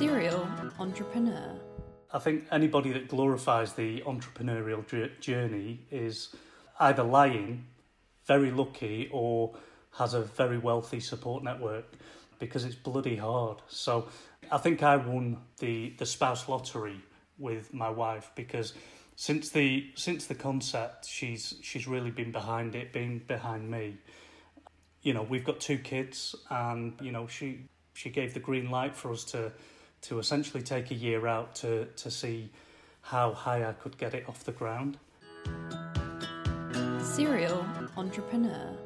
Serial entrepreneur. I think anybody that glorifies the entrepreneurial journey is either lying, very lucky, or has a very wealthy support network because it's bloody hard. So I think I won the, the spouse lottery with my wife because since the since the concept she's she's really been behind it, been behind me. You know, we've got two kids and you know she she gave the green light for us to to essentially take a year out to to see how high I could get it off the ground. Serial entrepreneur.